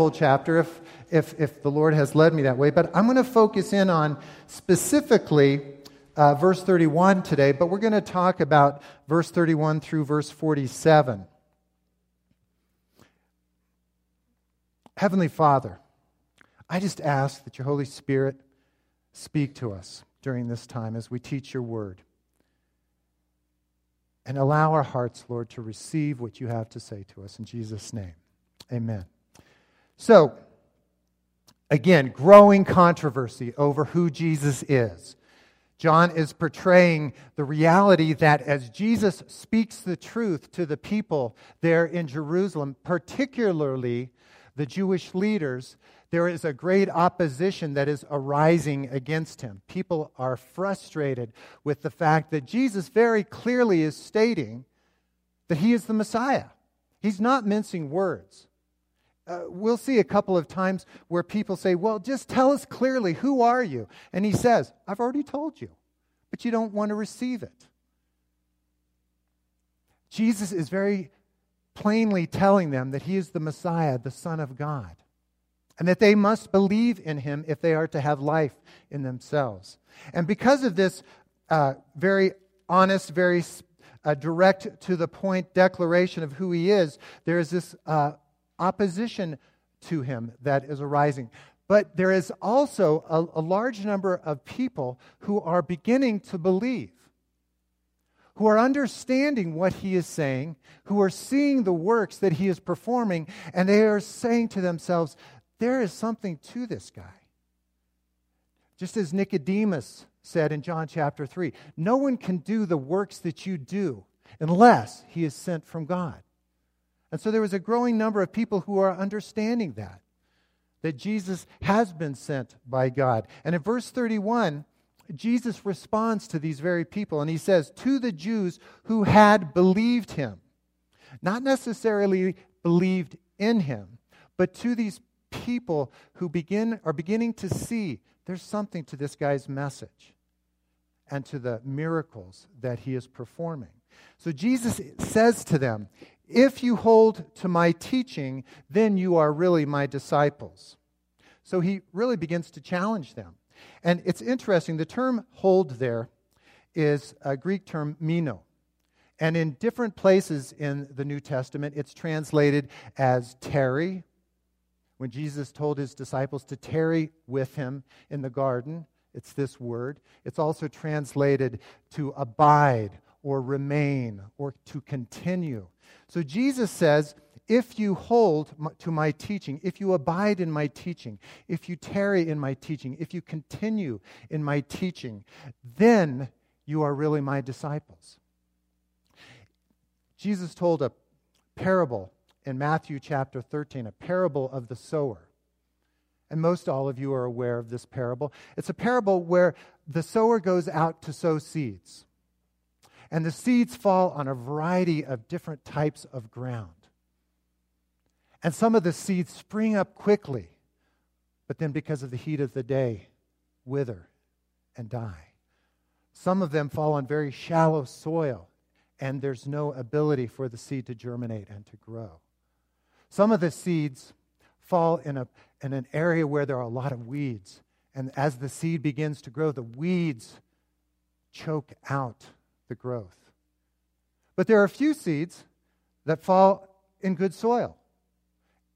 whole chapter if, if, if the Lord has led me that way, but I'm going to focus in on specifically uh, verse 31 today, but we're going to talk about verse 31 through verse 47. Heavenly Father, I just ask that your Holy Spirit speak to us during this time as we teach your word. And allow our hearts, Lord, to receive what you have to say to us. In Jesus' name, amen. So, again, growing controversy over who Jesus is. John is portraying the reality that as Jesus speaks the truth to the people there in Jerusalem, particularly the Jewish leaders, there is a great opposition that is arising against him. People are frustrated with the fact that Jesus very clearly is stating that he is the Messiah. He's not mincing words uh, we'll see a couple of times where people say, Well, just tell us clearly, who are you? And he says, I've already told you, but you don't want to receive it. Jesus is very plainly telling them that he is the Messiah, the Son of God, and that they must believe in him if they are to have life in themselves. And because of this uh, very honest, very uh, direct to the point declaration of who he is, there is this uh, opposition to him that is arising. But there is also a, a, large number of people who are beginning to believe, who are understanding what he is saying, who are seeing the works that he is performing, and they are saying to themselves, there is something to this guy. Just as Nicodemus said in John chapter 3 no one can do the works that you do unless he is sent from God. And so there was a growing number of people who are understanding that, that Jesus has been sent by God. And in verse 31, Jesus responds to these very people, and he says, To the Jews who had believed him, not necessarily believed in him, but to these people who begin, are beginning to see there's something to this guy's message and to the miracles that he is performing. So Jesus says to them, if you hold to my teaching, then you are really my disciples. So he really begins to challenge them. And it's interesting, the term hold there is a Greek term meno. And in different places in the New Testament, it's translated as tarry. When Jesus told his disciples to tarry with him in the garden, it's this word. It's also translated to abide or remain or to continue. So Jesus says, if you hold to my teaching, if you abide in my teaching, if you tarry in my teaching, if you continue in my teaching, then you are really my disciples. Jesus told a parable in Matthew chapter 13, a parable of the sower. And most all of you are aware of this parable. It's a parable where the sower goes out to sow seeds. And the seeds fall on a variety of different types of ground. And some of the seeds spring up quickly, but then because of the heat of the day, wither and die. Some of them fall on very shallow soil, and there's no ability for the seed to germinate and to grow. Some of the seeds fall in, a, in an area where there are a lot of weeds, and as the seed begins to grow, the weeds choke out the growth. But there are a few seeds that fall in good soil.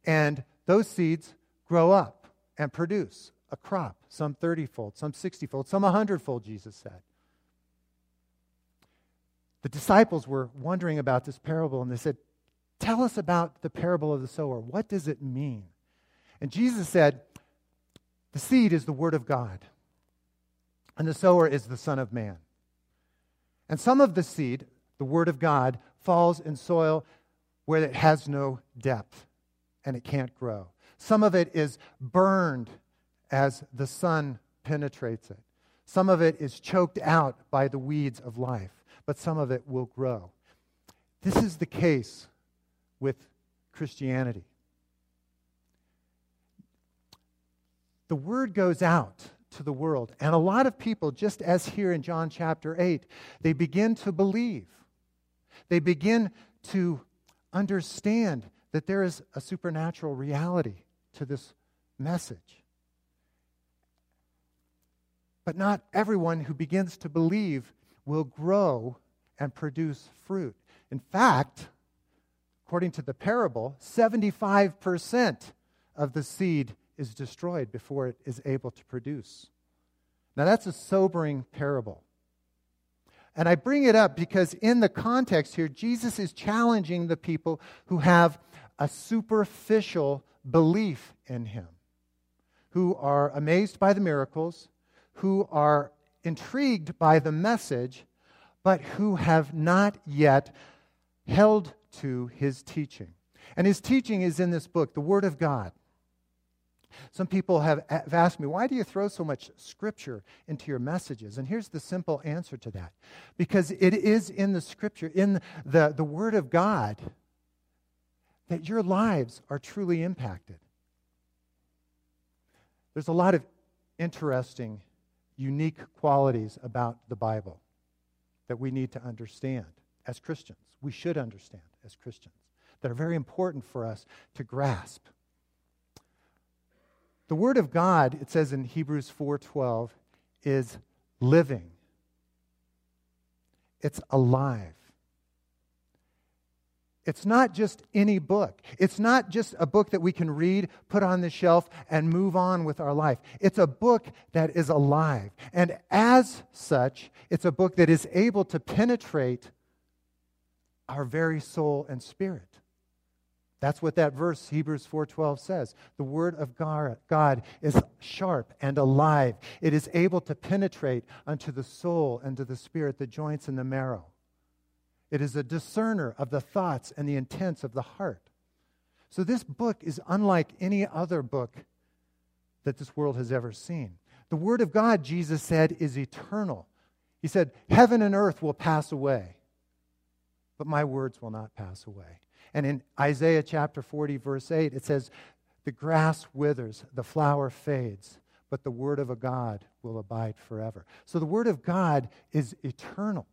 And those seeds grow up and produce a crop, some 30 fold, some 60 fold, some 100 fold, Jesus said. The disciples were wondering about this parable and they said, Tell us about the parable of the sower. What does it mean? And Jesus said, The seed is the word of God, and the sower is the Son of Man. And some of the seed, the Word of God, falls in soil where it has no depth and it can't grow. Some of it is burned as the sun penetrates it. Some of it is choked out by the weeds of life, but some of it will grow. This is the case with Christianity. The word goes out to the world. And a lot of people, just as here in John chapter 8, they begin to believe. They begin to understand that there is a supernatural reality to this message. But not everyone who begins to believe will grow and produce fruit. In fact, according to the parable, 75% of the seed is destroyed before it is able to produce. Now, that's a sobering parable. And I bring it up because in the context here, Jesus is challenging the people who have a superficial belief in him, who are amazed by the miracles, who are intrigued by the message, but who have not yet held to his teaching. And his teaching is in this book, the Word of God. Some people have asked me, why do you throw so much scripture into your messages? And here's the simple answer to that because it is in the scripture, in the, the Word of God, that your lives are truly impacted. There's a lot of interesting, unique qualities about the Bible that we need to understand as Christians. We should understand as Christians that are very important for us to grasp. The word of God, it says in Hebrews 4:12, is living. It's alive. It's not just any book. It's not just a book that we can read, put on the shelf, and move on with our life. It's a book that is alive. And as such, it's a book that is able to penetrate our very soul and spirit. That's what that verse Hebrews 4:12 says. The word of God is sharp and alive. It is able to penetrate unto the soul and to the spirit, the joints and the marrow. It is a discerner of the thoughts and the intents of the heart. So this book is unlike any other book that this world has ever seen. The word of God, Jesus said, is eternal. He said, "Heaven and earth will pass away, but my words will not pass away." And in Isaiah chapter 40, verse 8, it says, The grass withers, the flower fades, but the word of a God will abide forever. So the word of God is eternal.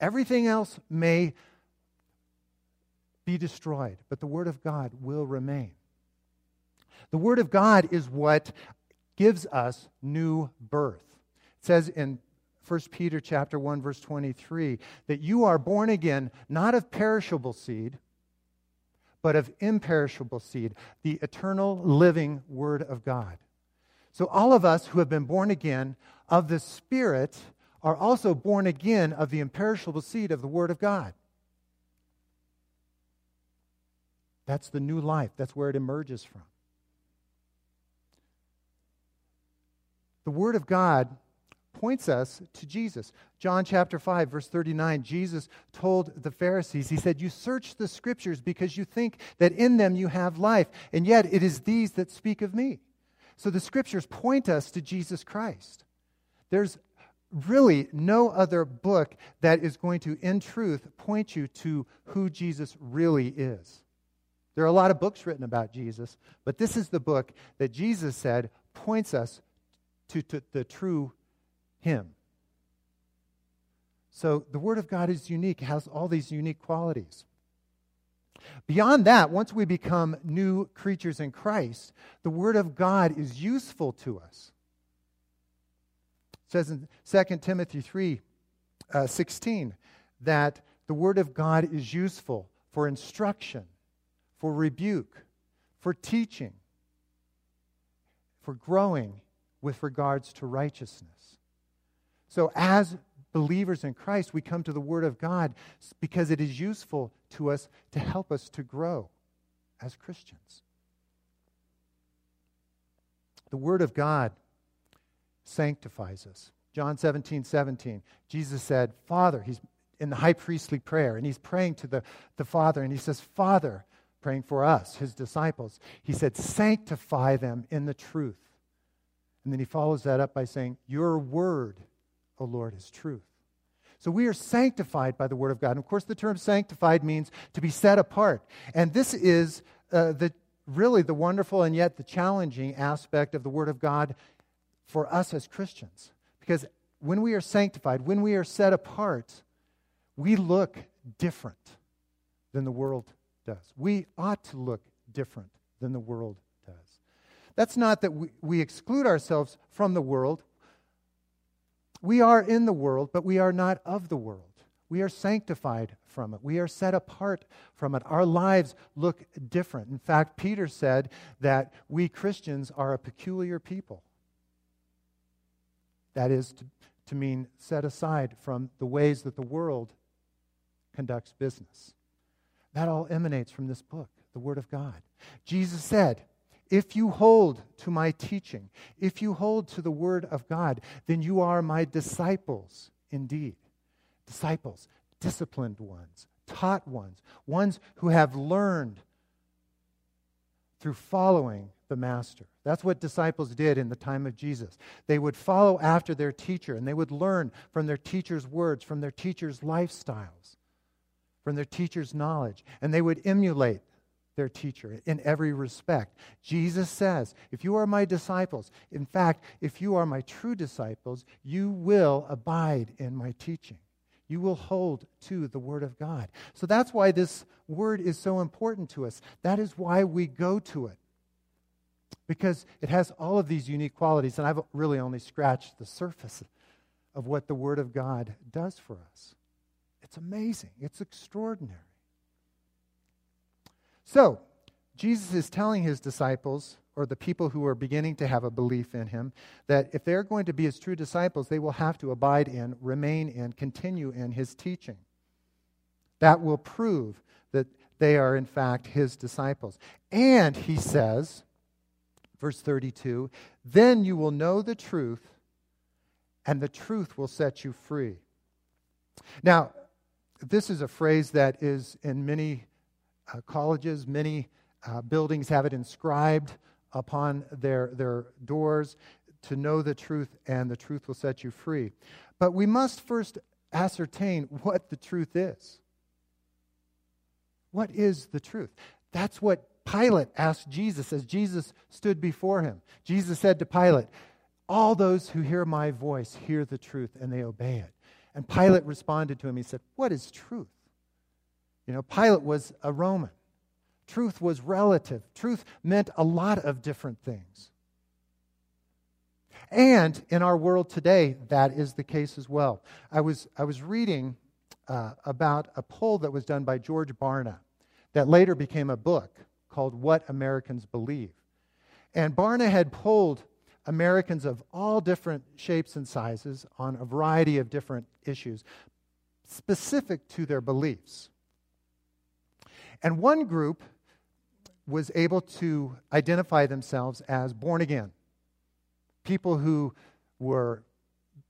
Everything else may be destroyed, but the word of God will remain. The word of God is what gives us new birth. It says in 1 Peter chapter 1 verse 23 that you are born again not of perishable seed but of imperishable seed the eternal living word of God. So all of us who have been born again of the spirit are also born again of the imperishable seed of the word of God. That's the new life. That's where it emerges from. The word of God points us to Jesus. John chapter 5, verse 39, Jesus told the Pharisees, He said, You search the scriptures because you think that in them you have life, and yet it is these that speak of me. So the scriptures point us to Jesus Christ. There's really no other book that is going to, in truth, point you to who Jesus really is. There are a lot of books written about Jesus, but this is the book that Jesus said points us to, to the true him. So the Word of God is unique, has all these unique qualities. Beyond that, once we become new creatures in Christ, the Word of God is useful to us. It says in 2 Timothy 3 uh, 16 that the Word of God is useful for instruction, for rebuke, for teaching, for growing with regards to righteousness. So, as believers in Christ, we come to the Word of God because it is useful to us to help us to grow as Christians. The Word of God sanctifies us. John 17, 17, Jesus said, Father, he's in the high priestly prayer, and he's praying to the, the Father, and he says, Father, praying for us, his disciples, he said, sanctify them in the truth. And then he follows that up by saying, Your word O Lord, is truth. So we are sanctified by the Word of God. And of course, the term sanctified means to be set apart. And this is uh, the, really the wonderful and yet the challenging aspect of the Word of God for us as Christians. Because when we are sanctified, when we are set apart, we look different than the world does. We ought to look different than the world does. That's not that we, we exclude ourselves from the world. We are in the world, but we are not of the world. We are sanctified from it. We are set apart from it. Our lives look different. In fact, Peter said that we Christians are a peculiar people. That is to, to mean set aside from the ways that the world conducts business. That all emanates from this book, the Word of God. Jesus said, if you hold to my teaching, if you hold to the Word of God, then you are my disciples indeed. Disciples, disciplined ones, taught ones, ones who have learned through following the Master. That's what disciples did in the time of Jesus. They would follow after their teacher and they would learn from their teacher's words, from their teacher's lifestyles, from their teacher's knowledge, and they would emulate their teacher in every respect. Jesus says, If you are my disciples, in fact, if you are my true disciples, you will abide in my teaching. You will hold to the Word of God. So that's why this Word is so important to us. That is why we go to it. Because it has all of these unique qualities, and I've really only scratched the surface of what the Word of God does for us. It's amazing, it's extraordinary. So, Jesus is telling his disciples, or the people who are beginning to have a belief in him, that if they're going to be his true disciples, they will have to abide in, remain in, continue in his teaching. That will prove that they are, in fact, his disciples. And he says, verse 32, then you will know the truth, and the truth will set you free. Now, this is a phrase that is in many uh, colleges, many uh, buildings have it inscribed upon their, their doors to know the truth, and the truth will set you free. But we must first ascertain what the truth is. What is the truth? That's what Pilate asked Jesus as Jesus stood before him. Jesus said to Pilate, All those who hear my voice hear the truth and they obey it. And Pilate responded to him. He said, What is truth? You know, Pilate was a Roman. Truth was relative. Truth meant a lot of different things. And in our world today, that is the case as well. I was, I was reading uh, about a poll that was done by George Barna that later became a book called What Americans Believe. And Barna had polled Americans of all different shapes and sizes on a variety of different issues specific to their beliefs. And one group was able to identify themselves as born again people who were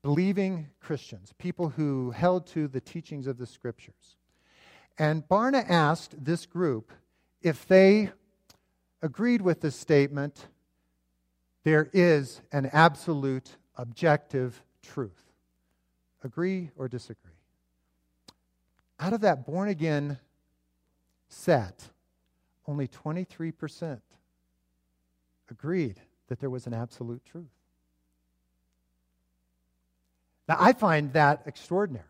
believing Christians, people who held to the teachings of the scriptures. And Barna asked this group if they agreed with the statement there is an absolute objective truth. Agree or disagree? Out of that born again set, only 23% agreed that there was an absolute truth. Now, I find that extraordinary.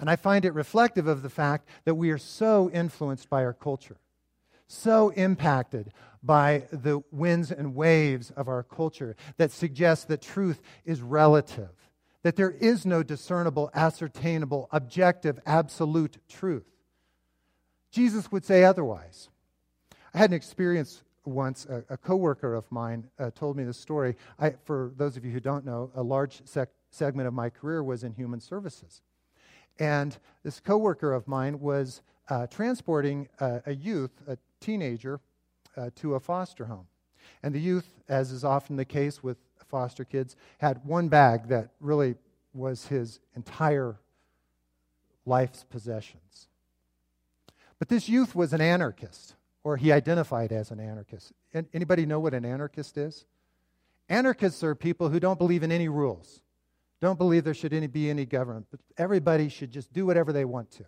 And I find it reflective of the fact that we are so influenced by our culture, so impacted by the winds and waves of our culture that suggests that truth is relative, that there is no discernible, ascertainable, objective, absolute truth. Jesus would say otherwise. I had an experience once. A, a coworker of mine uh, told me this story. I, for those of you who don't know, a large sec- segment of my career was in human services. And this coworker of mine was uh, transporting uh, a youth, a teenager, uh, to a foster home. And the youth, as is often the case with foster kids, had one bag that really was his entire life's possessions. But this youth was an anarchist, or he identified as an anarchist. Anybody know what an anarchist is? Anarchists are people who don't believe in any rules, don't believe there should any, be any government, but everybody should just do whatever they want to.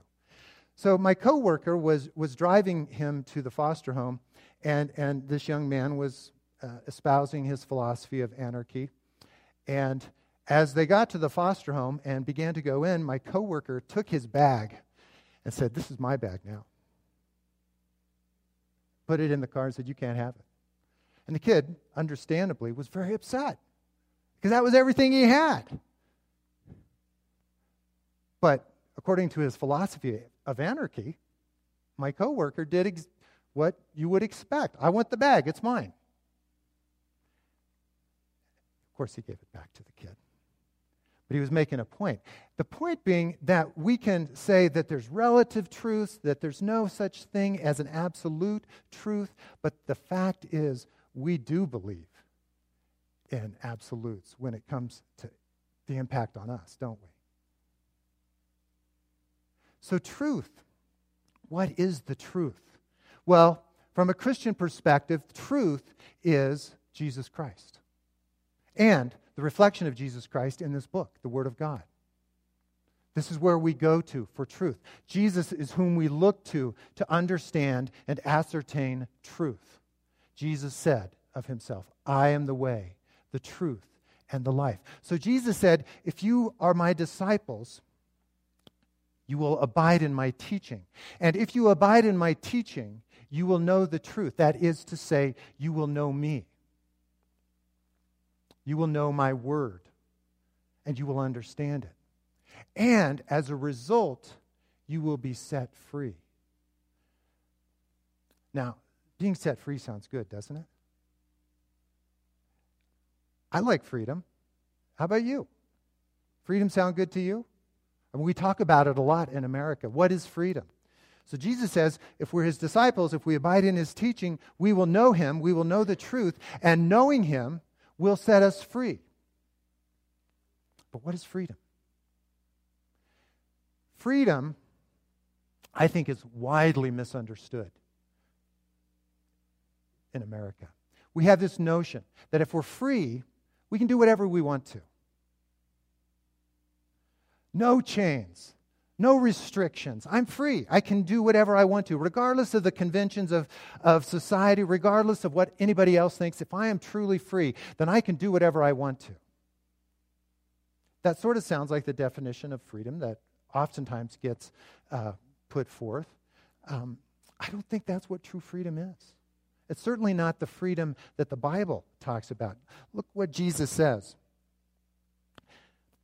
So my coworker was, was driving him to the foster home, and, and this young man was uh, espousing his philosophy of anarchy. And as they got to the foster home and began to go in, my coworker took his bag and said, This is my bag now. Put it in the car and said, You can't have it. And the kid, understandably, was very upset because that was everything he had. But according to his philosophy of anarchy, my coworker did ex- what you would expect. I want the bag, it's mine. Of course, he gave it back to the kid. But he was making a point. The point being that we can say that there's relative truths, that there's no such thing as an absolute truth, but the fact is we do believe in absolutes when it comes to the impact on us, don't we? So, truth. What is the truth? Well, from a Christian perspective, truth is Jesus Christ and the reflection of Jesus Christ in this book, the Word of God. This is where we go to for truth. Jesus is whom we look to to understand and ascertain truth. Jesus said of himself, I am the way, the truth, and the life. So Jesus said, If you are my disciples, you will abide in my teaching. And if you abide in my teaching, you will know the truth. That is to say, you will know me. You will know my word, and you will understand it. And as a result, you will be set free. Now, being set free sounds good, doesn't it? I like freedom. How about you? Freedom sound good to you? I mean, we talk about it a lot in America. What is freedom? So Jesus says, if we're his disciples, if we abide in his teaching, we will know him, we will know the truth, and knowing him will set us free. But what is freedom? Freedom, I think, is widely misunderstood in America. We have this notion that if we're free, we can do whatever we want to. No chains, no restrictions. I'm free. I can do whatever I want to, regardless of the conventions of, of society, regardless of what anybody else thinks. If I am truly free, then I can do whatever I want to. That sort of sounds like the definition of freedom that oftentimes gets uh, put forth. Um, I don't think that's what true freedom is. It's certainly not the freedom that the Bible talks about. Look what Jesus says.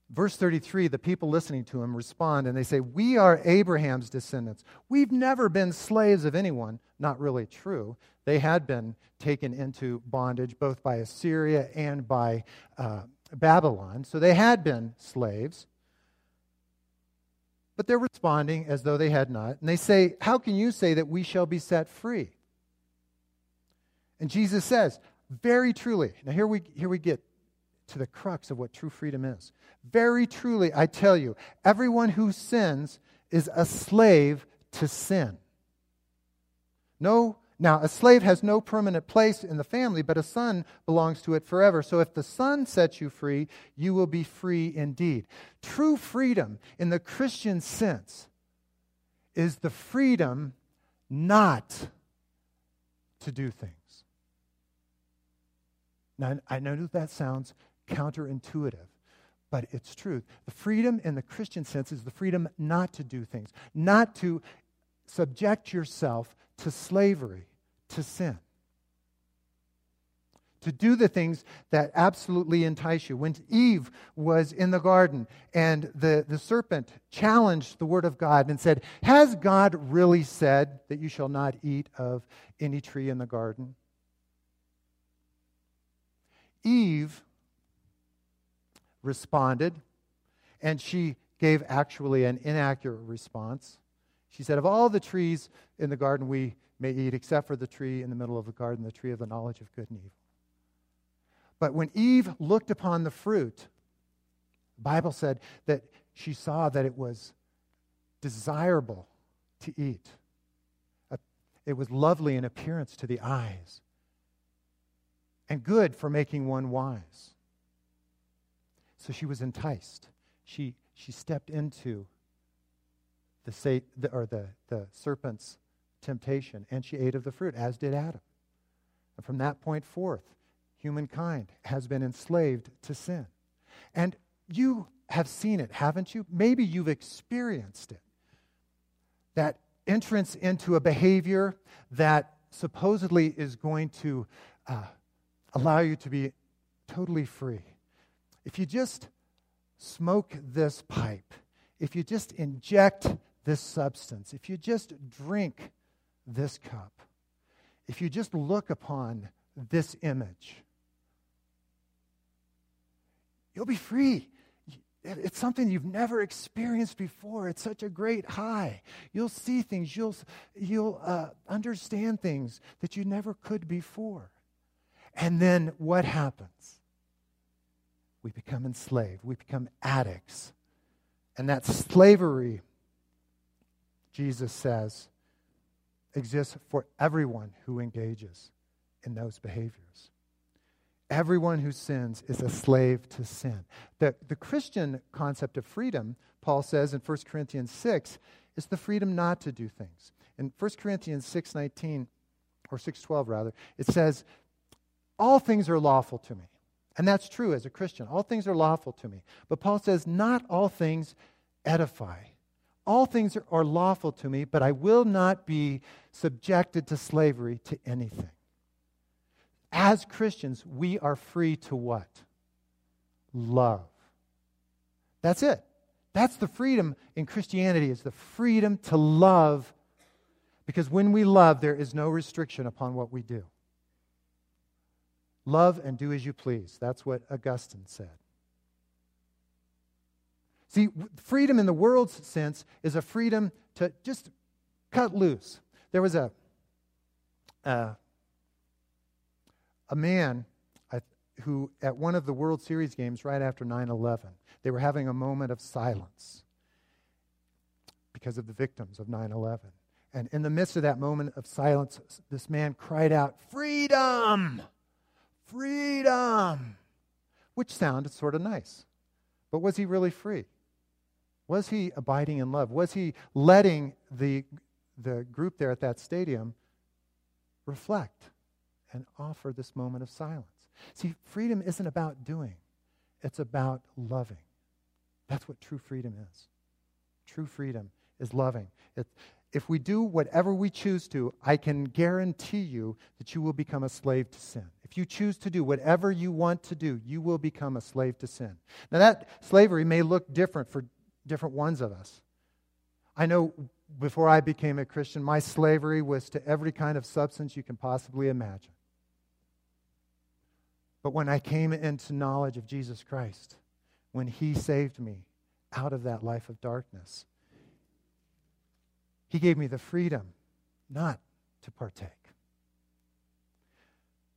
Verse 33, the people listening to him respond and they say, We are Abraham's descendants. We've never been slaves of anyone. Not really true. They had been taken into bondage both by Assyria and by uh, Babylon. So they had been slaves. But they're responding as though they had not. And they say, How can you say that we shall be set free? And Jesus says, very truly, now here we, here we get to the crux of what true freedom is. Very truly, I tell you, everyone who sins is a slave to sin. No, now a slave has no permanent place in the family, but a son belongs to it forever. So if the son sets you free, you will be free indeed. True freedom in the Christian sense is the freedom not to do things. Now, I know that sounds counterintuitive, but it's true. The freedom in the Christian sense is the freedom not to do things, not to subject yourself to slavery, to sin. To do the things that absolutely entice you. When Eve was in the garden and the, the serpent challenged the word of God and said, Has God really said that you shall not eat of any tree in the garden? Eve responded, and she gave actually an inaccurate response. She said, Of all the trees in the garden we may eat, except for the tree in the middle of the garden, the tree of the knowledge of good and evil. But when Eve looked upon the fruit, the Bible said that she saw that it was desirable to eat. It was lovely in appearance to the eyes and good for making one wise. So she was enticed. She, she stepped into the, the, or the, the serpent's temptation and she ate of the fruit, as did Adam. And from that point forth, humankind has been enslaved to sin. And you have seen it, haven't you? Maybe you've experienced it. That entrance into a behavior that supposedly is going to uh, allow you to be totally free. If you just smoke this pipe, if you just inject this substance, if you just drink this cup, if you just look upon this image, you'll be free. It's something you've never experienced before. It's such a great high. You'll see things, you'll, you'll uh, understand things that you never could before. And then what happens? We become enslaved, we become addicts. And that slavery, Jesus says, exists for everyone who engages in those behaviors. Everyone who sins is a slave to sin. The, the Christian concept of freedom, Paul says in 1 Corinthians 6, is the freedom not to do things. In 1 Corinthians 6.19, or 6.12 rather, it says, all things are lawful to me. And that's true as a Christian. All things are lawful to me. But Paul says, not all things edify. All things are, lawful to me, but I will not be subjected to slavery to anything. As Christians, we are free to what? Love. That's it. That's the freedom in Christianity is the freedom to love because when we love there is no restriction upon what we do. Love and do as you please. That's what Augustine said. See, freedom in the world's sense is a freedom to just cut loose. There was a, uh, a man who, at one of the World Series games right after 9 11, they were having a moment of silence because of the victims of 9 11. And in the midst of that moment of silence, this man cried out, Freedom! Freedom! Which sounded sort of nice. But was he really free? Was he abiding in love? Was he letting the, the group there at that stadium reflect and offer this moment of silence? See, freedom isn't about doing, it's about loving. That's what true freedom is. True freedom is loving. It, if we do whatever we choose to, I can guarantee you that you will become a slave to sin. If you choose to do whatever you want to do, you will become a slave to sin. Now, that slavery may look different for different ones of us. I know before I became a Christian, my slavery was to every kind of substance you can possibly imagine. But when I came into knowledge of Jesus Christ, when He saved me out of that life of darkness, He gave me the freedom not to partake.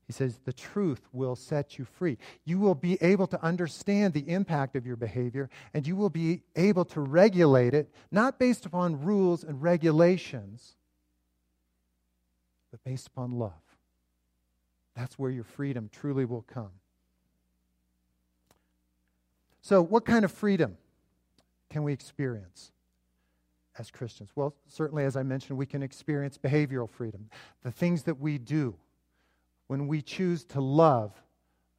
He says, the truth will set you free. You will be able to understand the impact of your behavior, and you will be able to regulate it, not based upon rules and regulations, but based upon love. That's where your freedom truly will come. So, what kind of freedom can we experience as Christians? Well, certainly, as I mentioned, we can experience behavioral freedom, the things that we do when we choose to love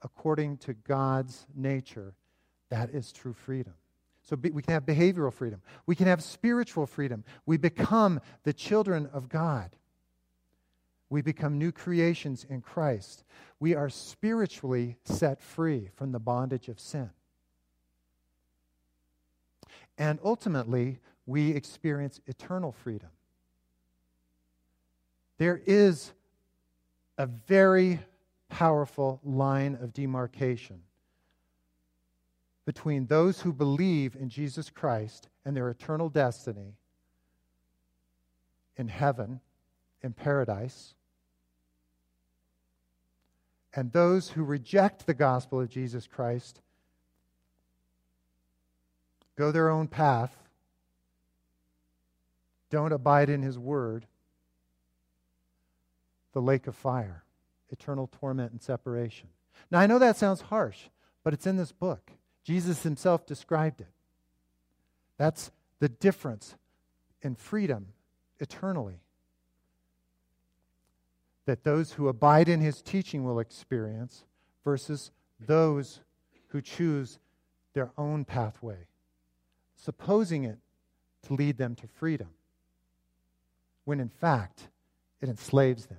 according to God's nature, that is true freedom. So be, we can have behavioral freedom. We can have spiritual freedom. We become the children of God. We become new creations in Christ. We are spiritually set free from the bondage of sin. And ultimately, we experience eternal freedom. There is a very powerful line of demarcation between those who believe in Jesus Christ and their eternal destiny in heaven, in paradise, and those who reject the gospel of Jesus Christ, go their own path, don't abide in his word, the lake of fire, eternal torment and separation. Now, I know that sounds harsh, but it's in this book. Jesus himself described it. That's the difference in freedom eternally that those who abide in his teaching will experience versus those who choose their own pathway, supposing it to lead them to freedom, when in fact it enslaves them.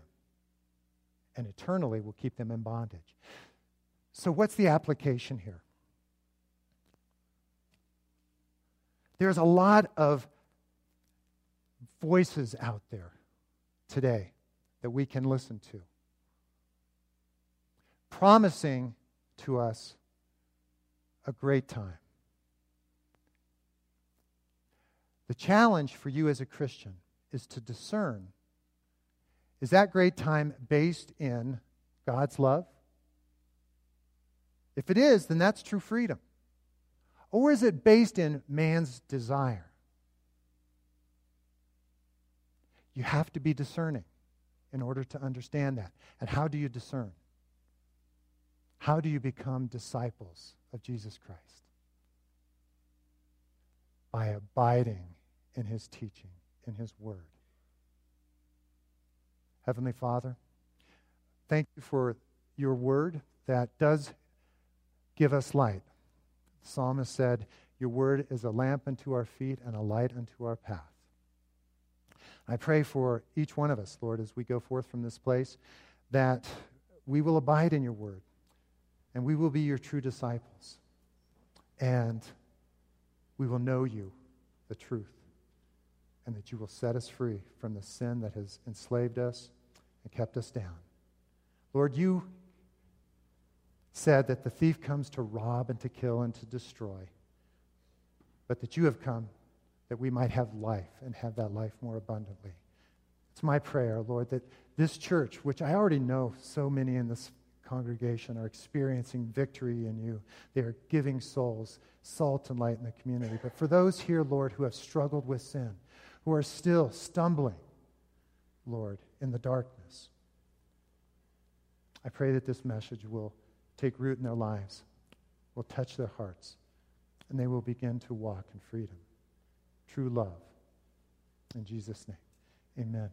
And eternally will keep them in bondage. So, what's the application here? There's a lot of voices out there today that we can listen to, promising to us a great time. The challenge for you as a Christian is to discern is that great time based in God's love? If it is, then that's true freedom. Or is it based in man's desire? You have to be discerning in order to understand that. And how do you discern? How do you become disciples of Jesus Christ? By abiding in his teaching, in his word. Heavenly Father, thank you for your word that does give us light. The psalmist said, Your word is a lamp unto our feet and a light unto our path. I pray for each one of us, Lord, as we go forth from this place, that we will abide in your word and we will be your true disciples. And we will know you, the truth, and that you will set us free from the sin that has enslaved us and kept us down. Lord, you said that the thief comes to rob and to kill and to destroy, but that you have come that we might have life and have that life more abundantly. It's my prayer, Lord, that this church, which I already know so many in this congregation are experiencing victory in you. They are giving souls salt and light in the community. But for those here, Lord, who have struggled with sin, who are still stumbling, Lord, in the darkness, I pray that this message will take root in their lives, will touch their hearts, and they will begin to walk in freedom, true love. In Jesus' name, amen.